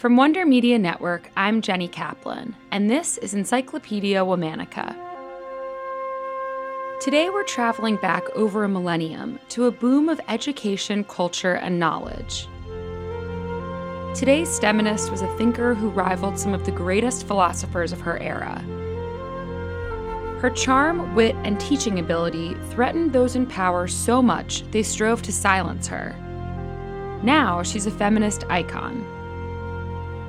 From Wonder Media Network, I'm Jenny Kaplan, and this is Encyclopedia Womannica. Today we're traveling back over a millennium to a boom of education, culture, and knowledge. Today's STEMinist was a thinker who rivaled some of the greatest philosophers of her era. Her charm, wit, and teaching ability threatened those in power so much they strove to silence her. Now she's a feminist icon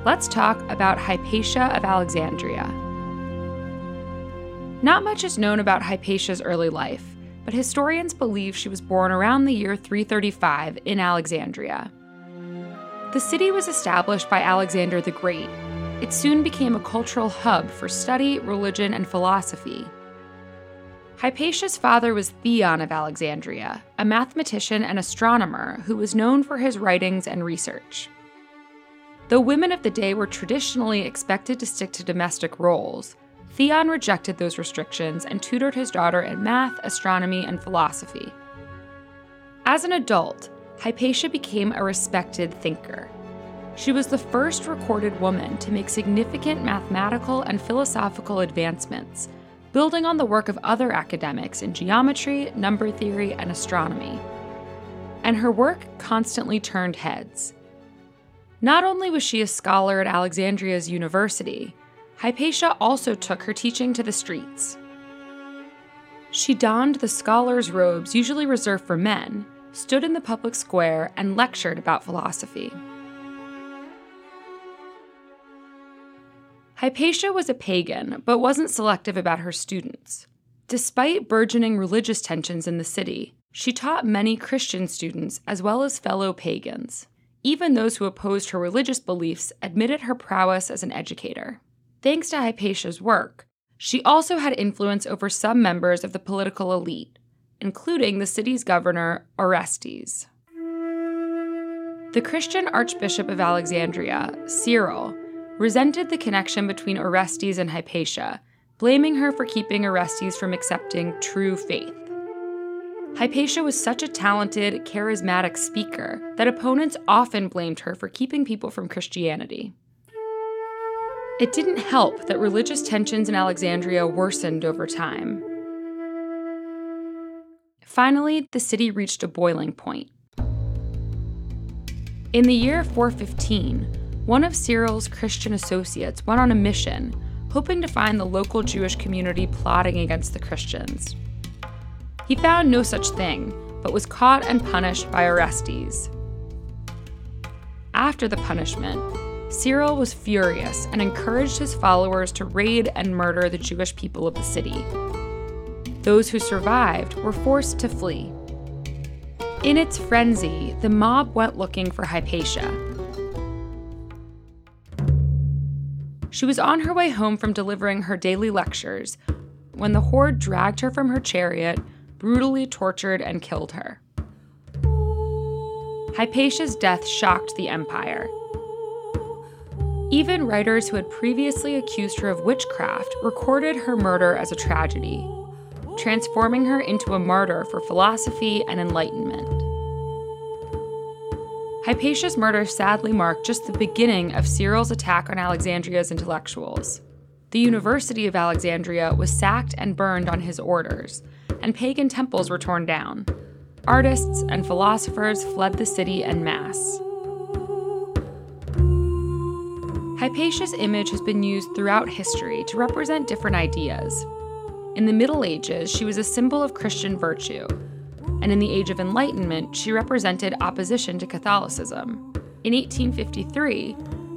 let's talk about Hypatia of Alexandria. Not much is known about Hypatia's early life, but historians believe she was born around the year 335 in Alexandria. The city was established by Alexander the Great. It soon became a cultural hub for study, religion, and philosophy. Hypatia's father was Theon of Alexandria, a mathematician and astronomer who was known for his writings and research. Though women of the day were traditionally expected to stick to domestic roles, Theon rejected those restrictions and tutored his daughter in math, astronomy, and philosophy. As an adult, Hypatia became a respected thinker. She was the first recorded woman to make significant mathematical and philosophical advancements, building on the work of other academics in geometry, number theory, and astronomy. And her work constantly turned heads. Not only was she a scholar at Alexandria's university, Hypatia also took her teaching to the streets. She donned the scholar's robes usually reserved for men, stood in the public square, and lectured about philosophy. Hypatia was a pagan, but wasn't selective about her students. Despite burgeoning religious tensions in the city, she taught many Christian students as well as fellow pagans. Even those who opposed her religious beliefs admitted her prowess as an educator. Thanks to Hypatia's work, she also had influence over some members of the political elite, including the city's governor, Orestes. The Christian Archbishop of Alexandria, Cyril, resented the connection between Orestes and Hypatia, blaming her for keeping Orestes from accepting true faith. Hypatia was such a talented, charismatic speaker that opponents often blamed her for keeping people from Christianity. It didn't help that religious tensions in Alexandria worsened over time. Finally, the city reached a boiling point. In the year 415, one of Cyril's Christian associates went on a mission, hoping to find the local Jewish community plotting against the Christians. He found no such thing, but was caught and punished by Orestes. After the punishment, Cyril was furious and encouraged his followers to raid and murder the Jewish people of the city. Those who survived were forced to flee. In its frenzy, the mob went looking for Hypatia. She was on her way home from delivering her daily lectures when the horde dragged her from her chariot, brutally tortured and killed her. Hypatia's death shocked the empire. Even writers who had previously accused her of witchcraft recorded her murder as a tragedy, transforming her into a martyr for philosophy and enlightenment. Hypatia's murder sadly marked just the beginning of Cyril's attack on Alexandria's intellectuals. The University of Alexandria was sacked and burned on his orders, and pagan temples were torn down. Artists and philosophers fled the city en masse. Hypatia's image has been used throughout history to represent different ideas. In the Middle Ages, she was a symbol of Christian virtue, and in the Age of Enlightenment, she represented opposition to Catholicism. In 1853,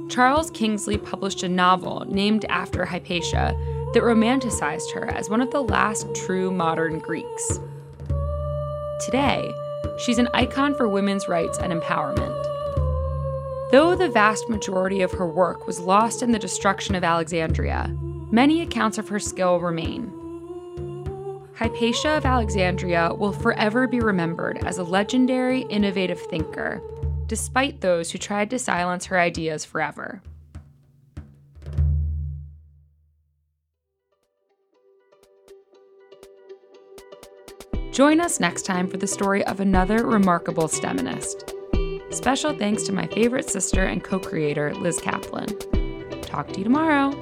Charles Kingsley published a novel named after Hypatia that romanticized her as one of the last true modern Greeks. Today, she's an icon for women's rights and empowerment. Though the vast majority of her work was lost in the destruction of Alexandria, many accounts of her skill remain. Hypatia of Alexandria will forever be remembered as a legendary, innovative thinker, despite those who tried to silence her ideas forever. Join us next time for the story of another remarkable STEMinist. Special thanks to my favorite sister and co creator, Liz Kaplan. Talk to you tomorrow.